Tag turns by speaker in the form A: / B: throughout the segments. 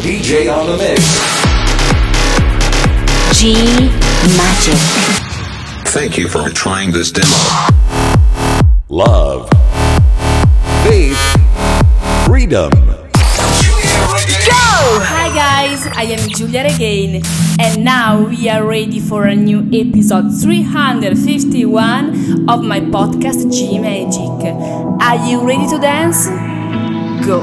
A: DJ on the mix.
B: G Magic.
C: Thank you for trying this demo.
A: Love. Faith. Freedom. Go!
D: Hi guys, I am Giulia Regain, and now we are ready for a new episode 351 of my podcast G Magic. Are you ready to dance? Go!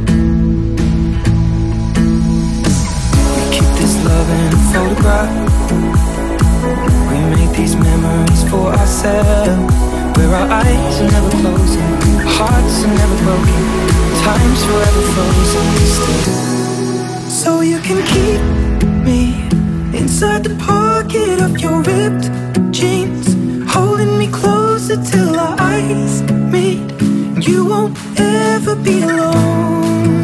E: In a photograph. We make these memories for ourselves. Where our eyes are never closing, hearts are never broken, time's forever frozen still. So you can keep me inside the pocket of your ripped jeans, holding me closer till our eyes meet. You won't ever be alone.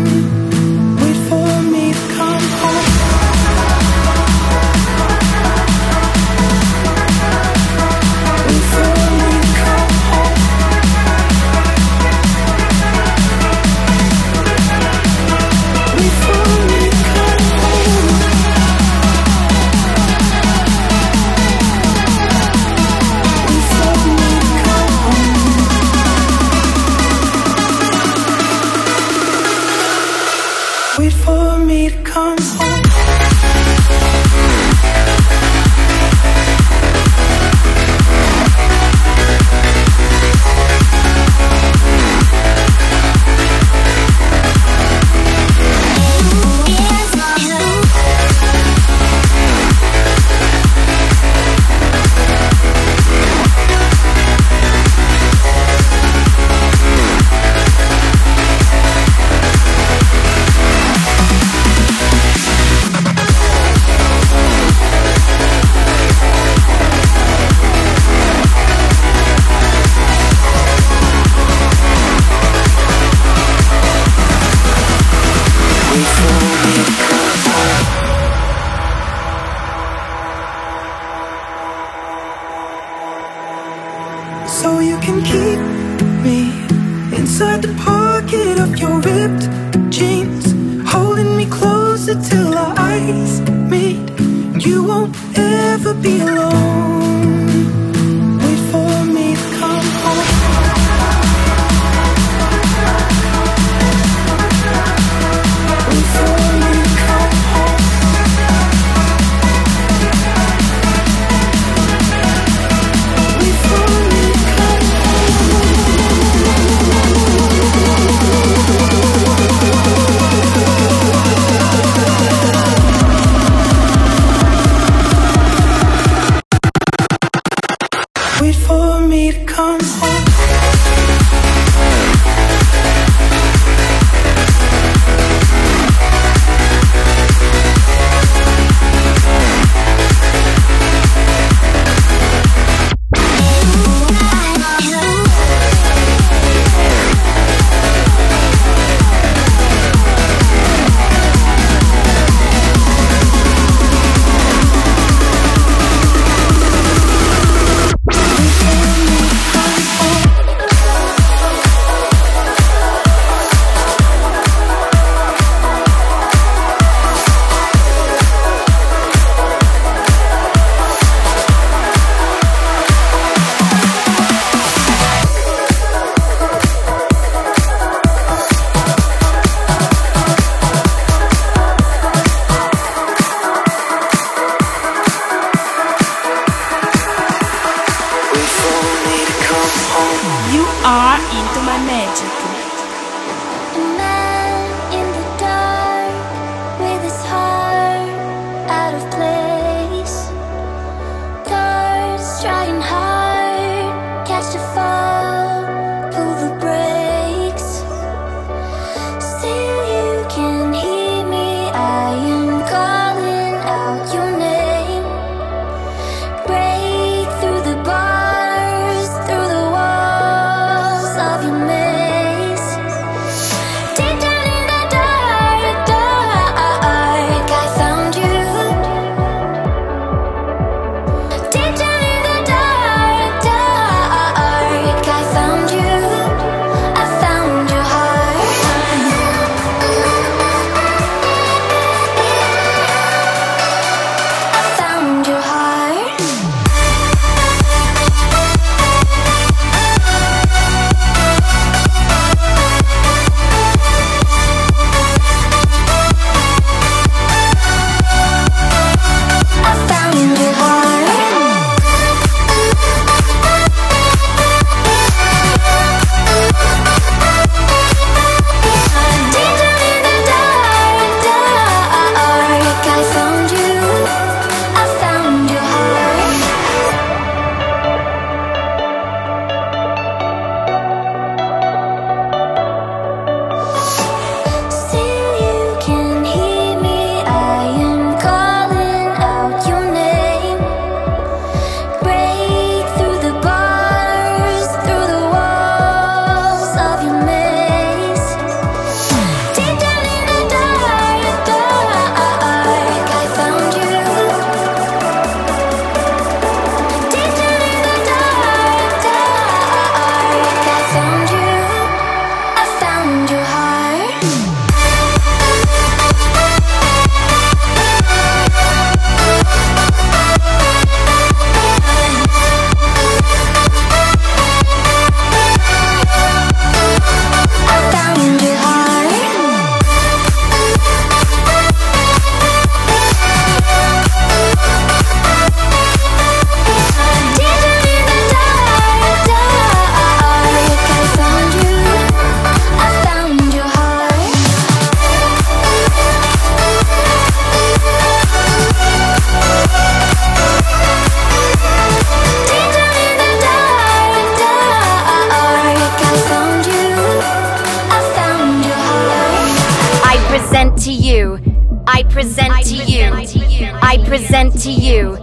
E: to you,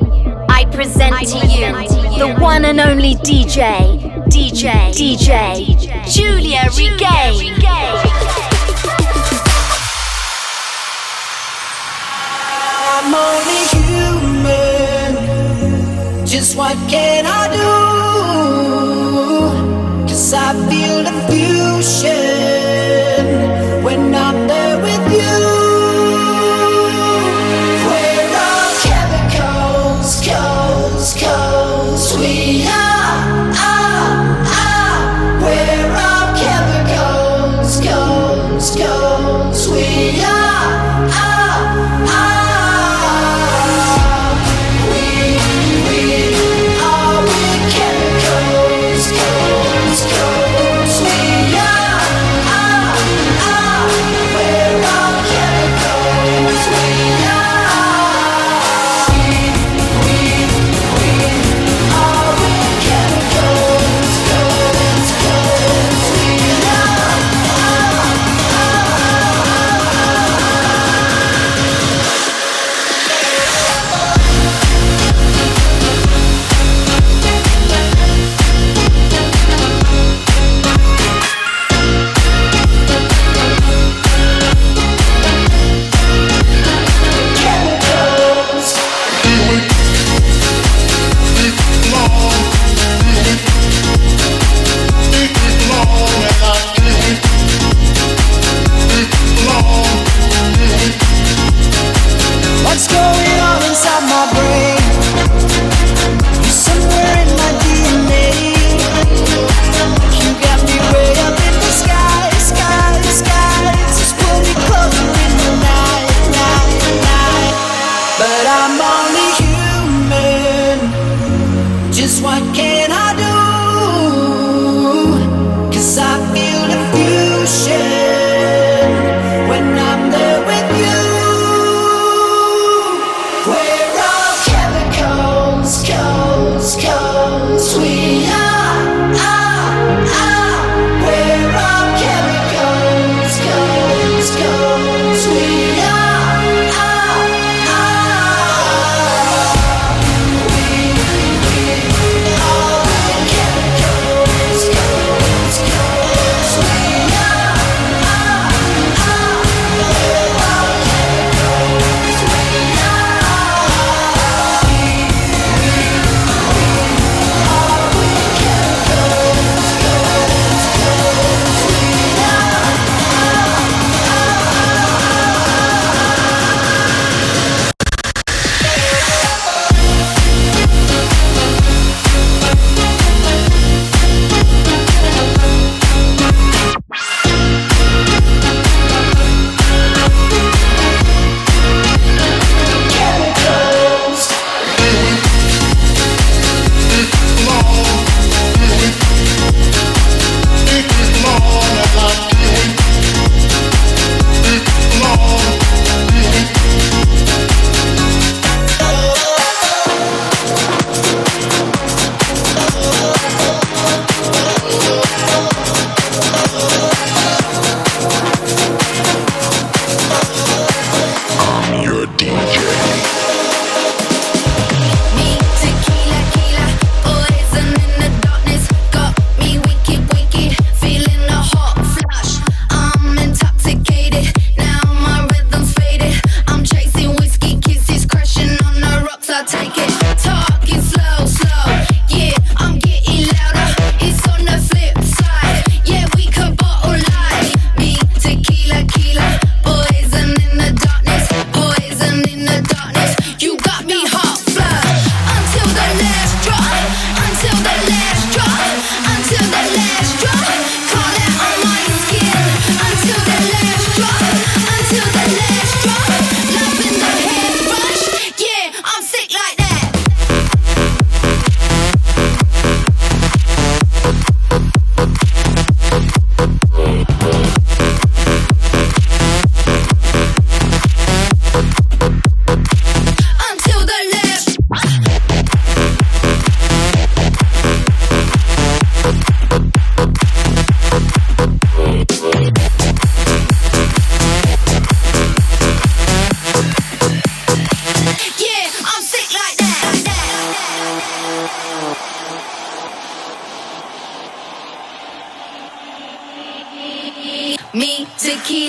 B: I present to you the one and only DJ, DJ, DJ, Giulia Regain.
F: I'm only human, just what can I do? Cause I feel the beauty.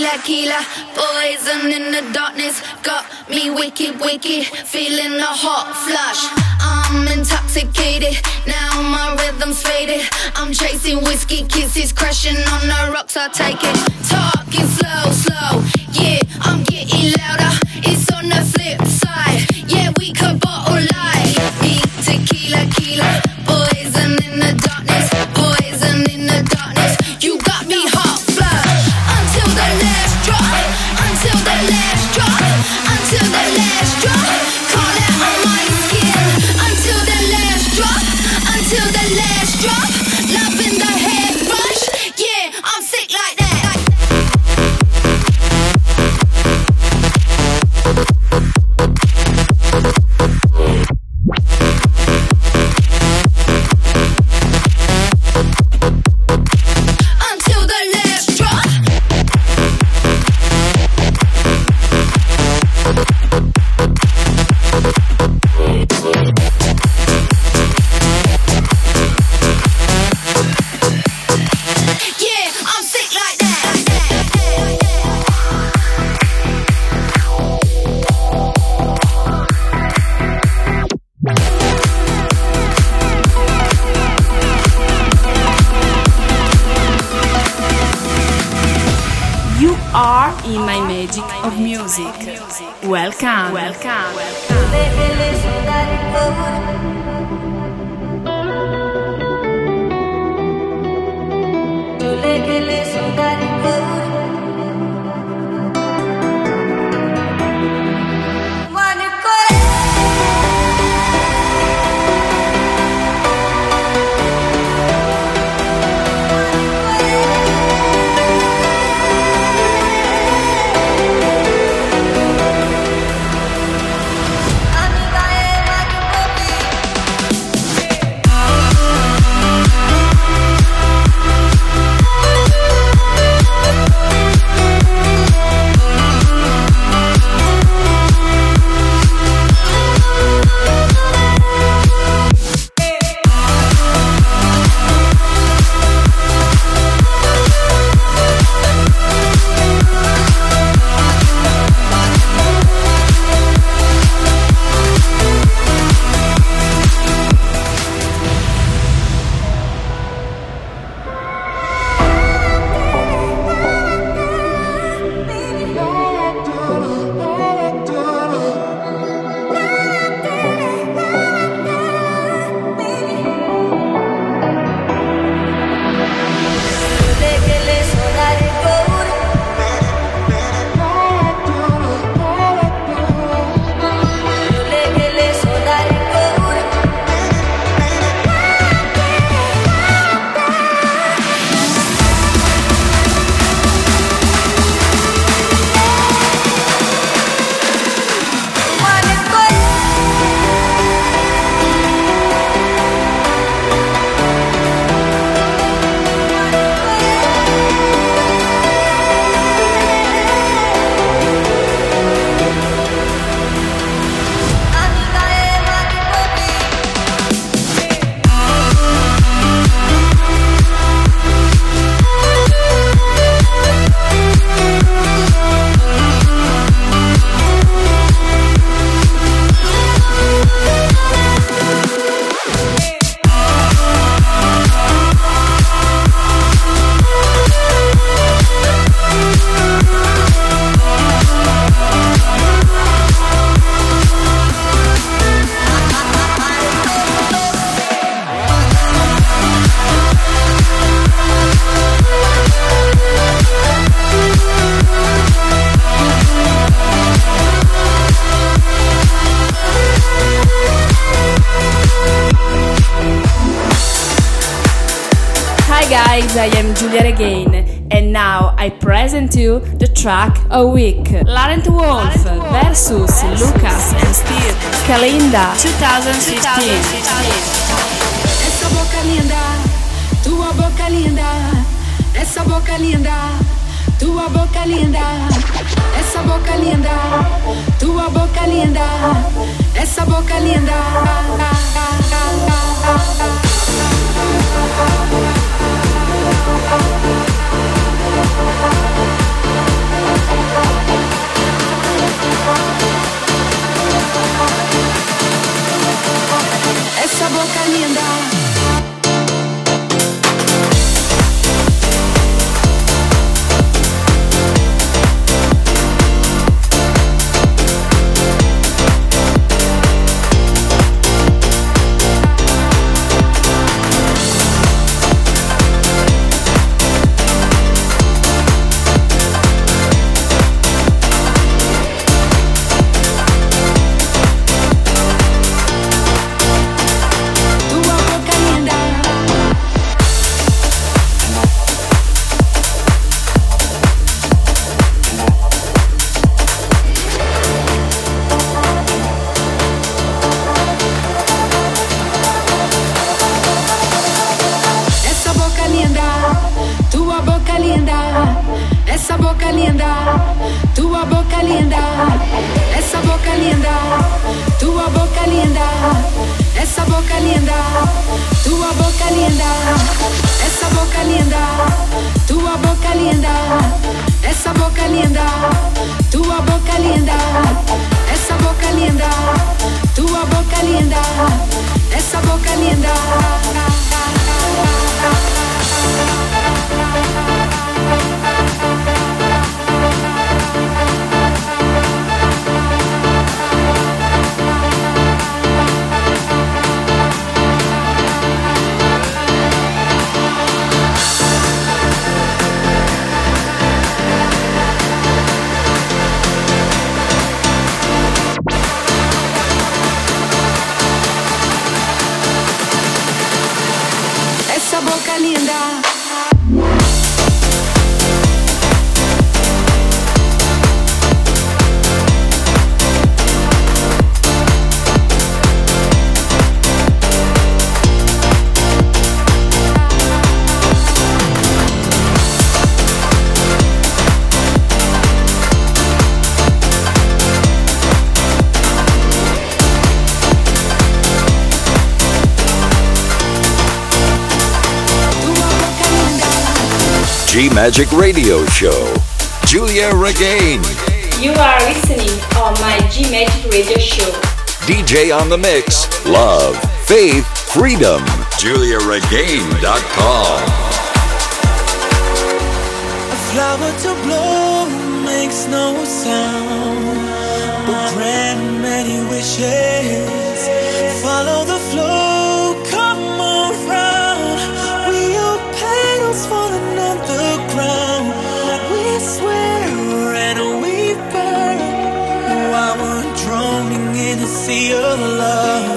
G: Tequila, poison in the darkness, got me wicked, wicked, feeling a hot flush. I'm intoxicated, now my rhythm's faded. I'm chasing whiskey kisses, crashing on the rocks. I take it, talking slow, slow. Yeah, I'm getting louder.
D: A Week. Laurent Wolf versus Lucas and Steve. Kalinda 2015.
H: Essa boca linda, tua boca linda. Essa boca linda, tua boca linda. Essa boca linda, tua boca linda. Essa boca linda. Sandpaper Essa boca linda.
A: Magic Radio Show, Giulia Regain.
D: You are listening on my G Magic Radio Show.
A: DJ on the mix, love, faith, freedom. GiuliaRegain.com.
E: A flower to blow makes no sound, but grant many wishes. fantasy of love.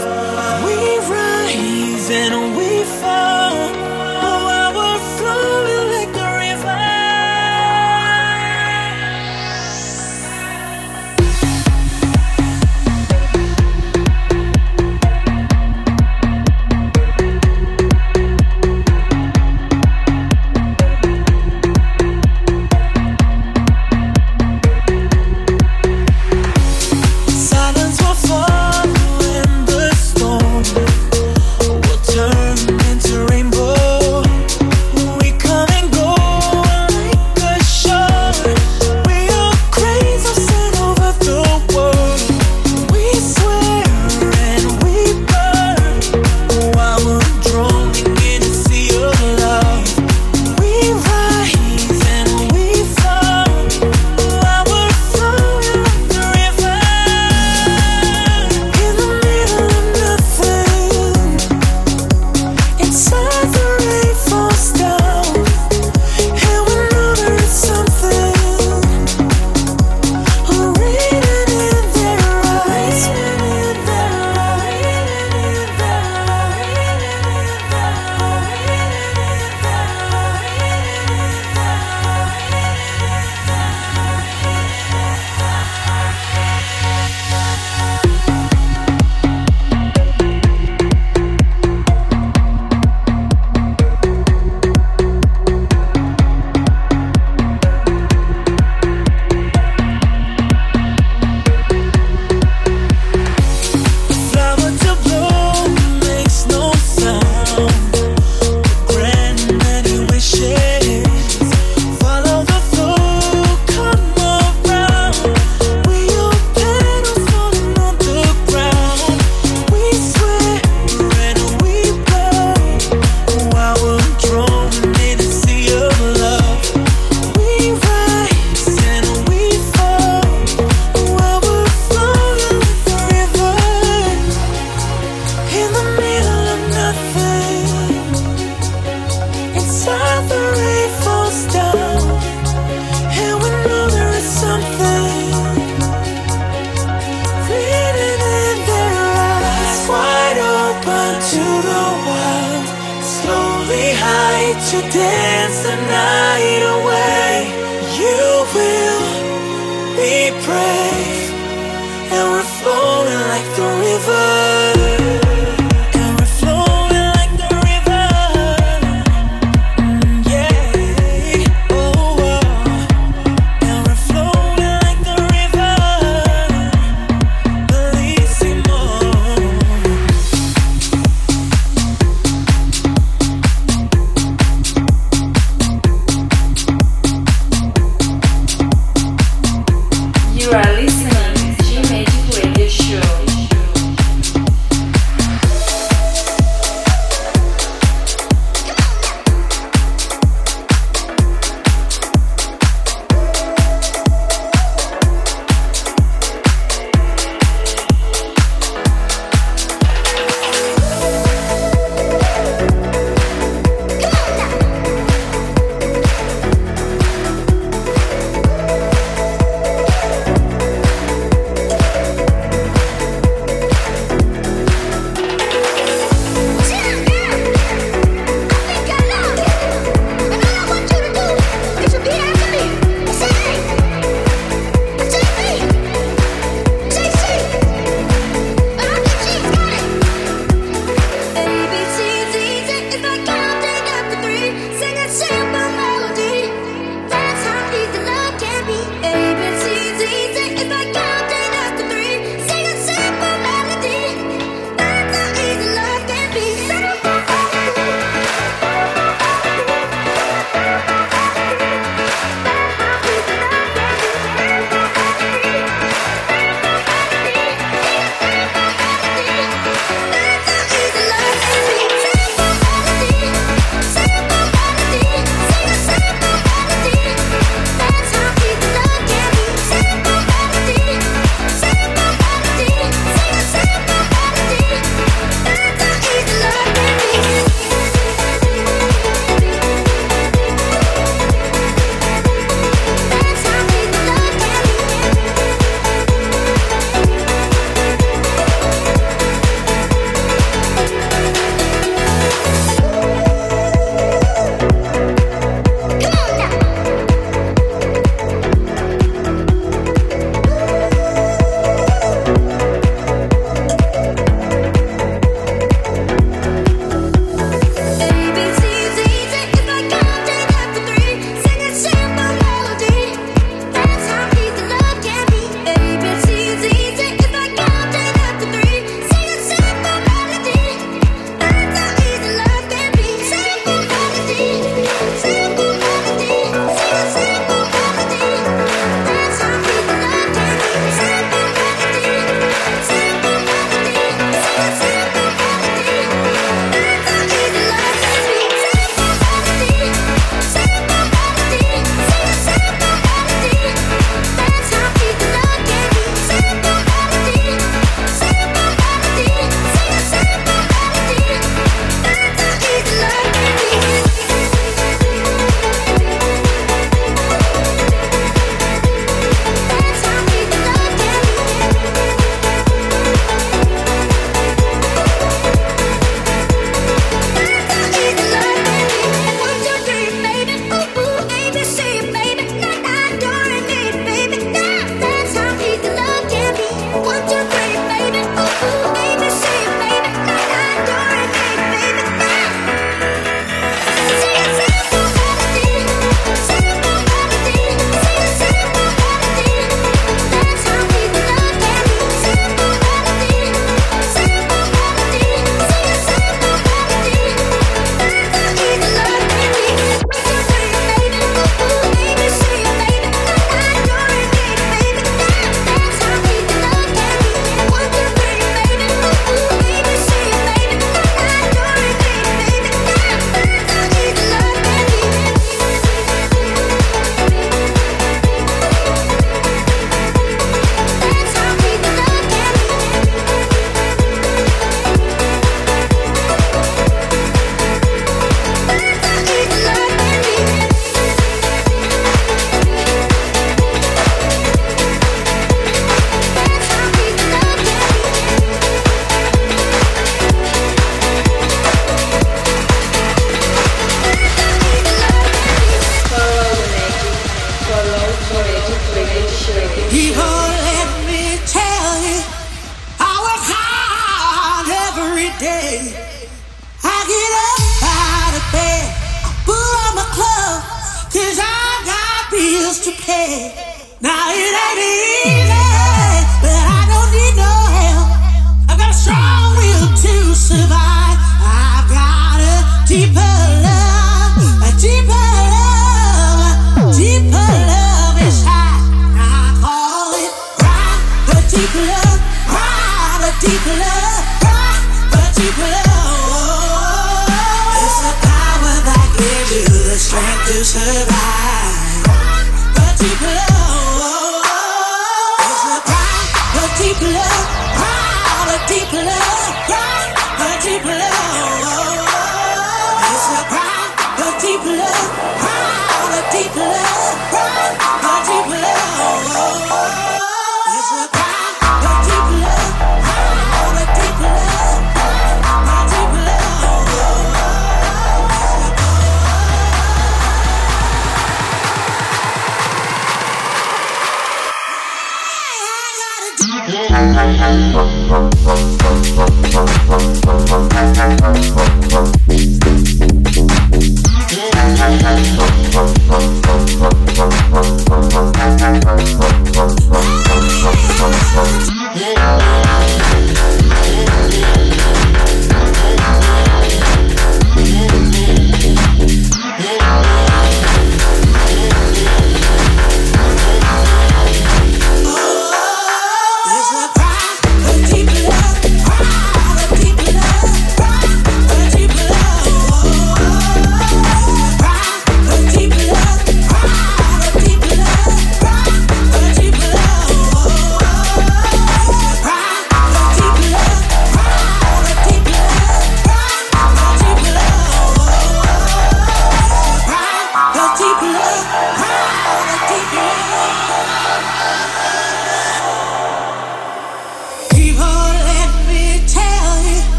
E: Yeah.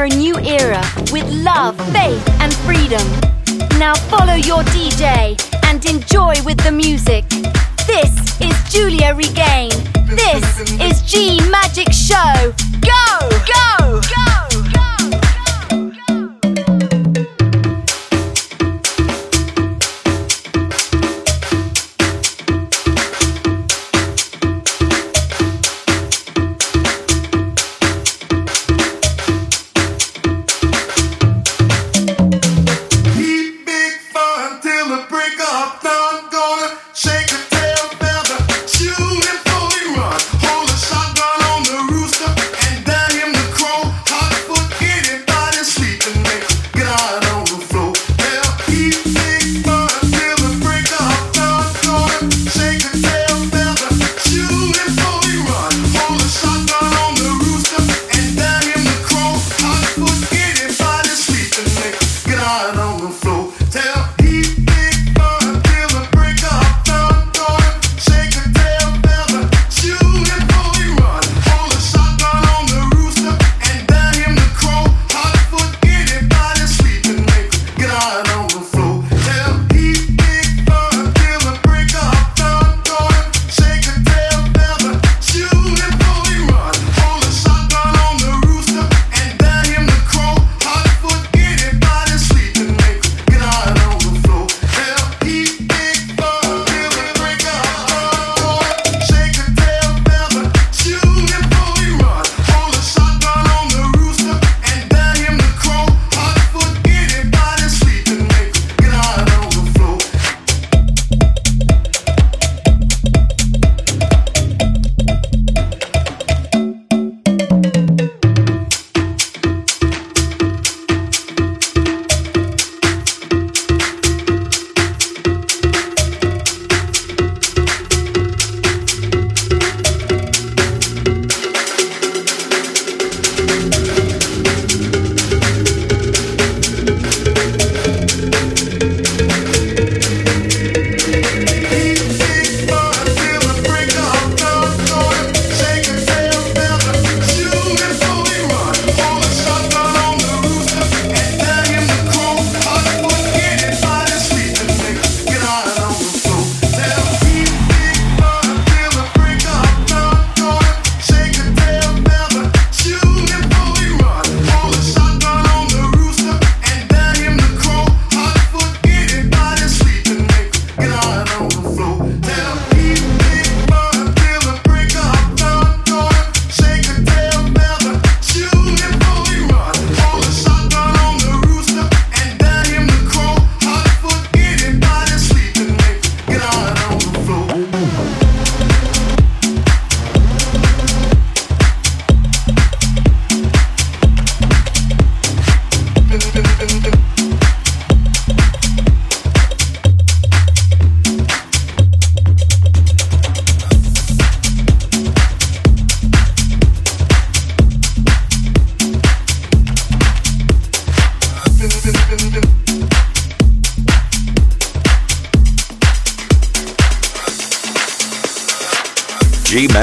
I: for a new era with love, faith, and freedom. Now follow your DJ and enjoy with the music. This is Giulia Regain.
B: This is G Magic Show. Go, go!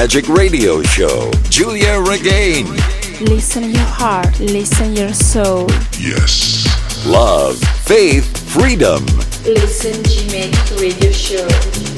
A: Magic Radio Show, Giulia Regain.
D: Listen your heart, listen your soul.
J: Yes.
A: Love, faith, freedom.
D: Listen to Magic Radio Show.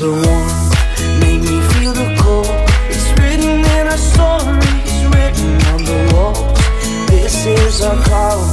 K: the warmth, made me feel the cold. It's written in our stories, written on the walls. This is our calling.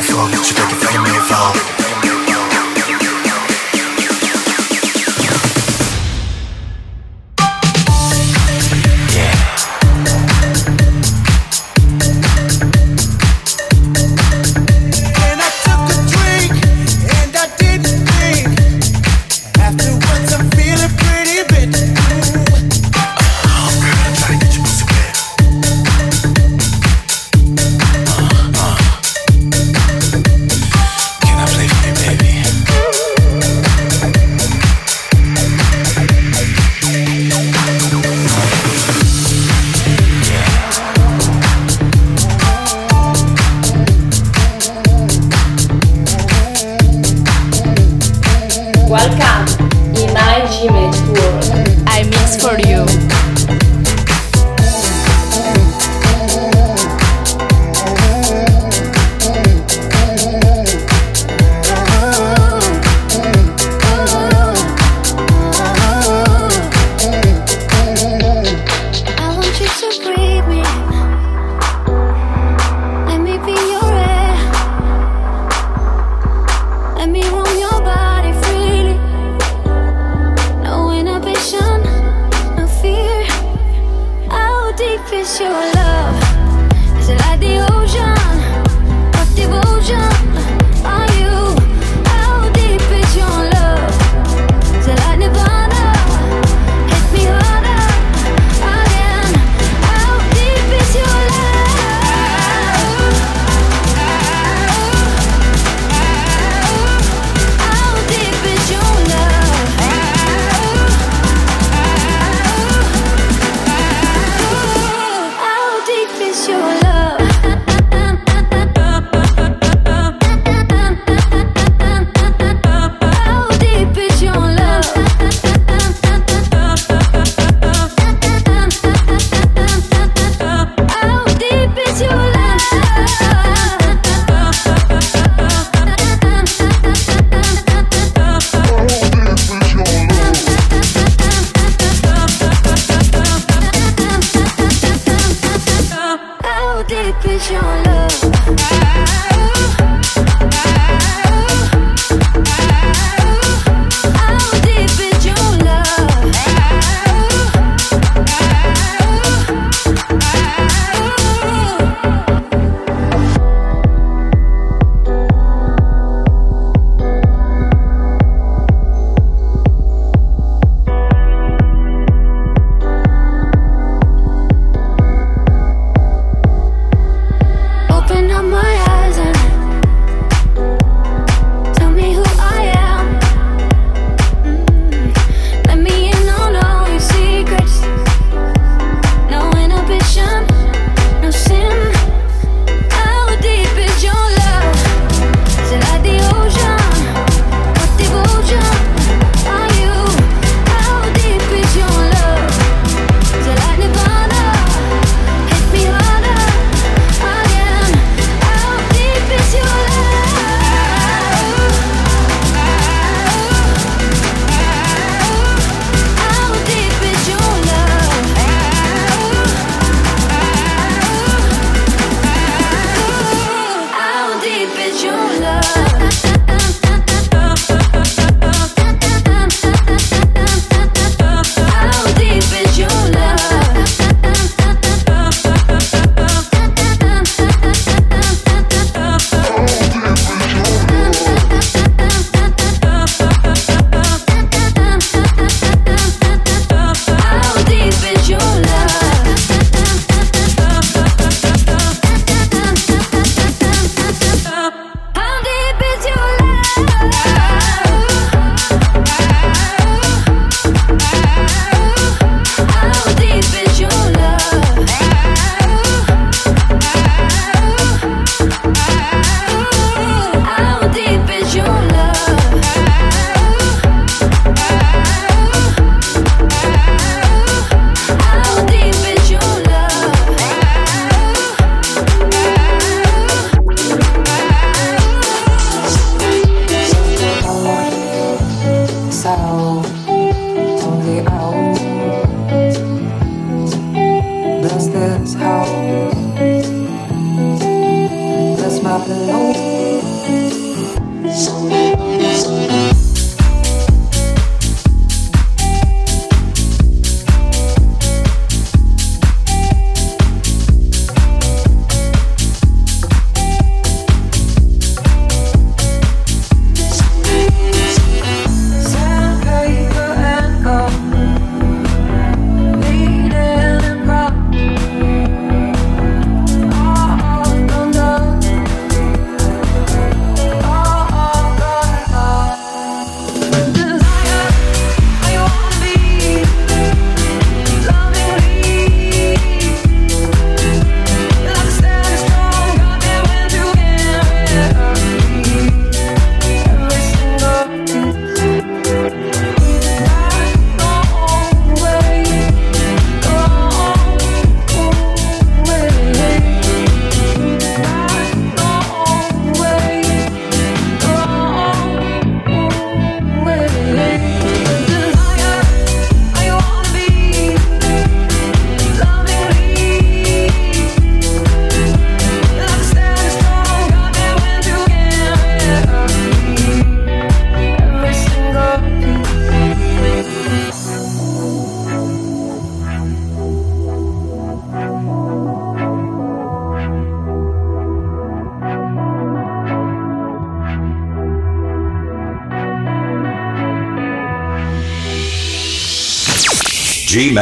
K: next floor. She break it, fucking me, fall.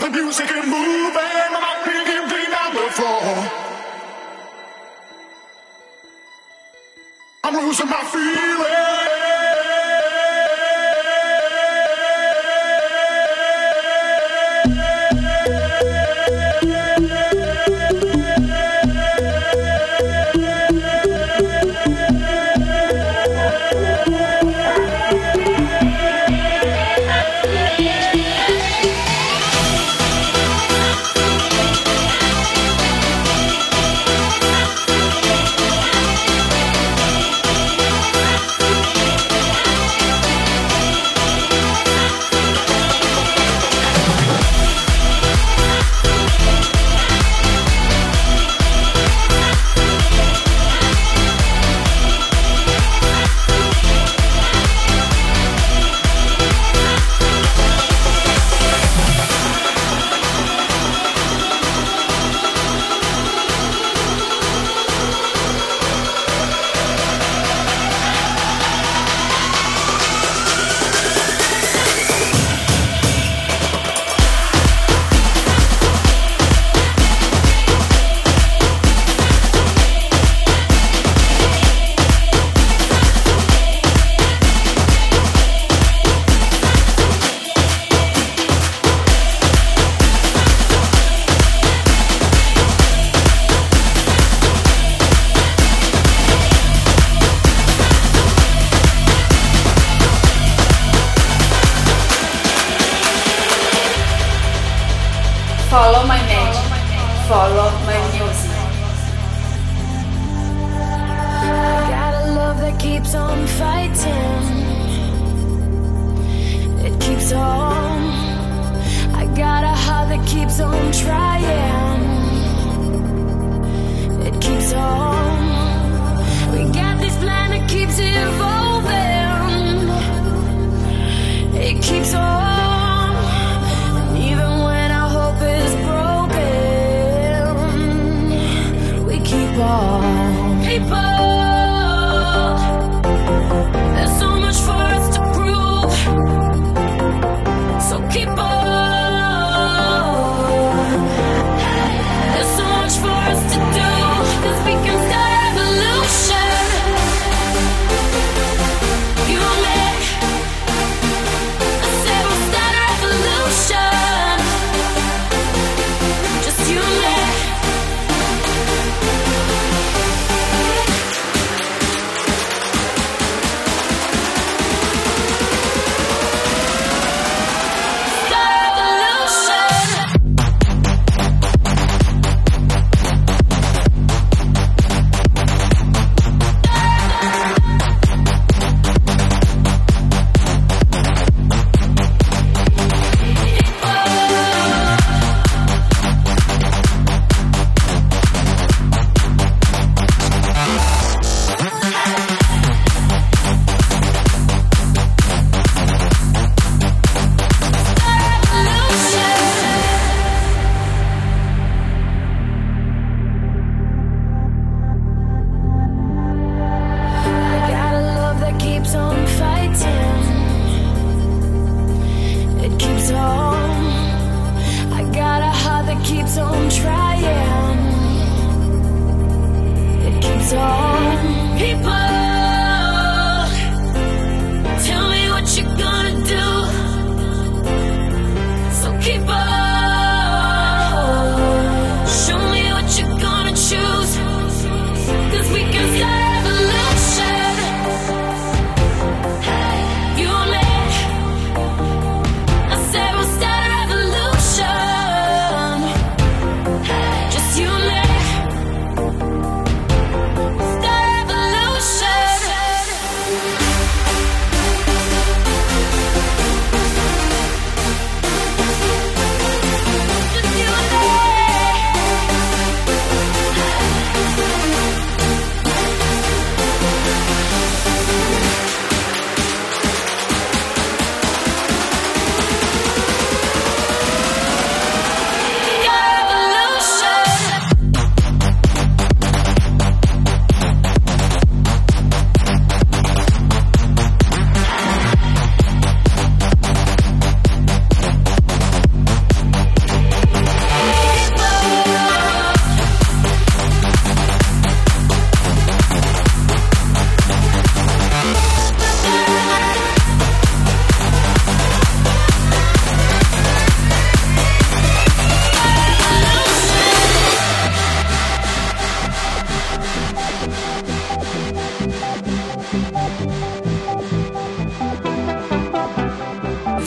J: The music is moving, my feet down the floor. I'm losing my
D: Follow
L: fighting. It keeps on. I got a heart that keeps on trying. It keeps on. We got this plan that keeps evolving. It keeps on. And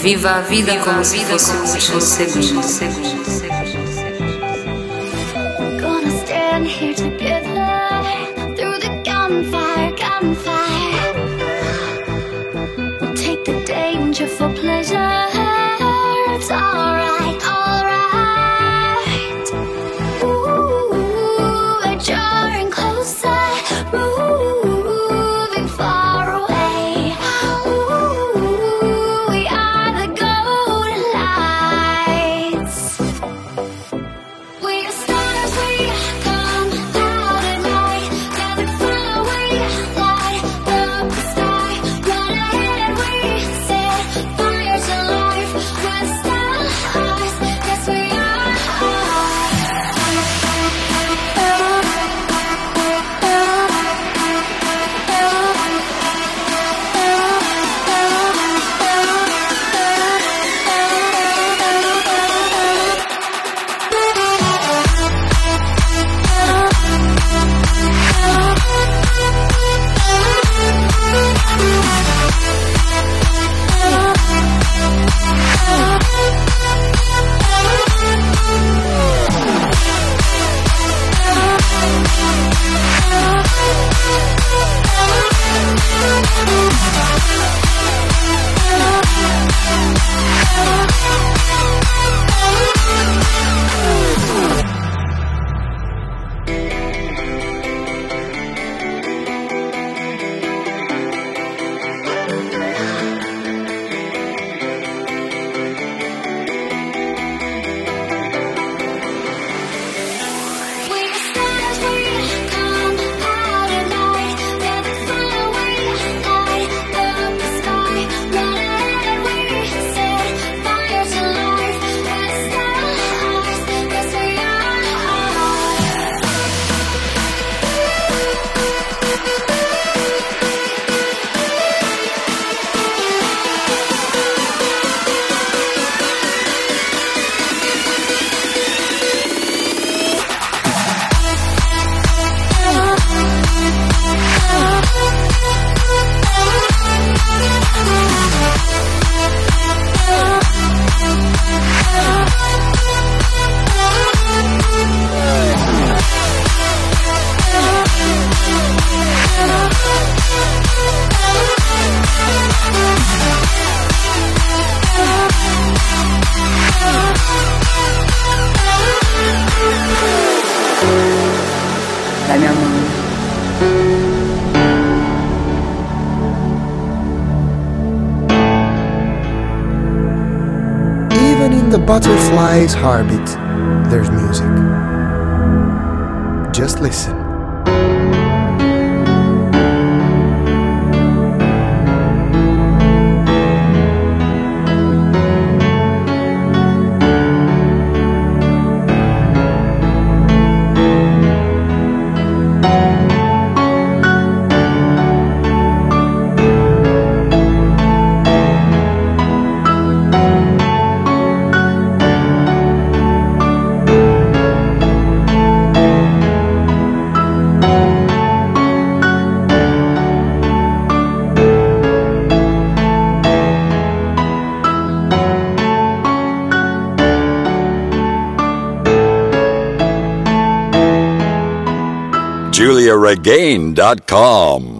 L: Viva a vida
M: Viva como a se vida como se fosse um segundo.
N: Gonna stand here together through the gunfire, gunfire.
O: heartbeat
A: Regain.com.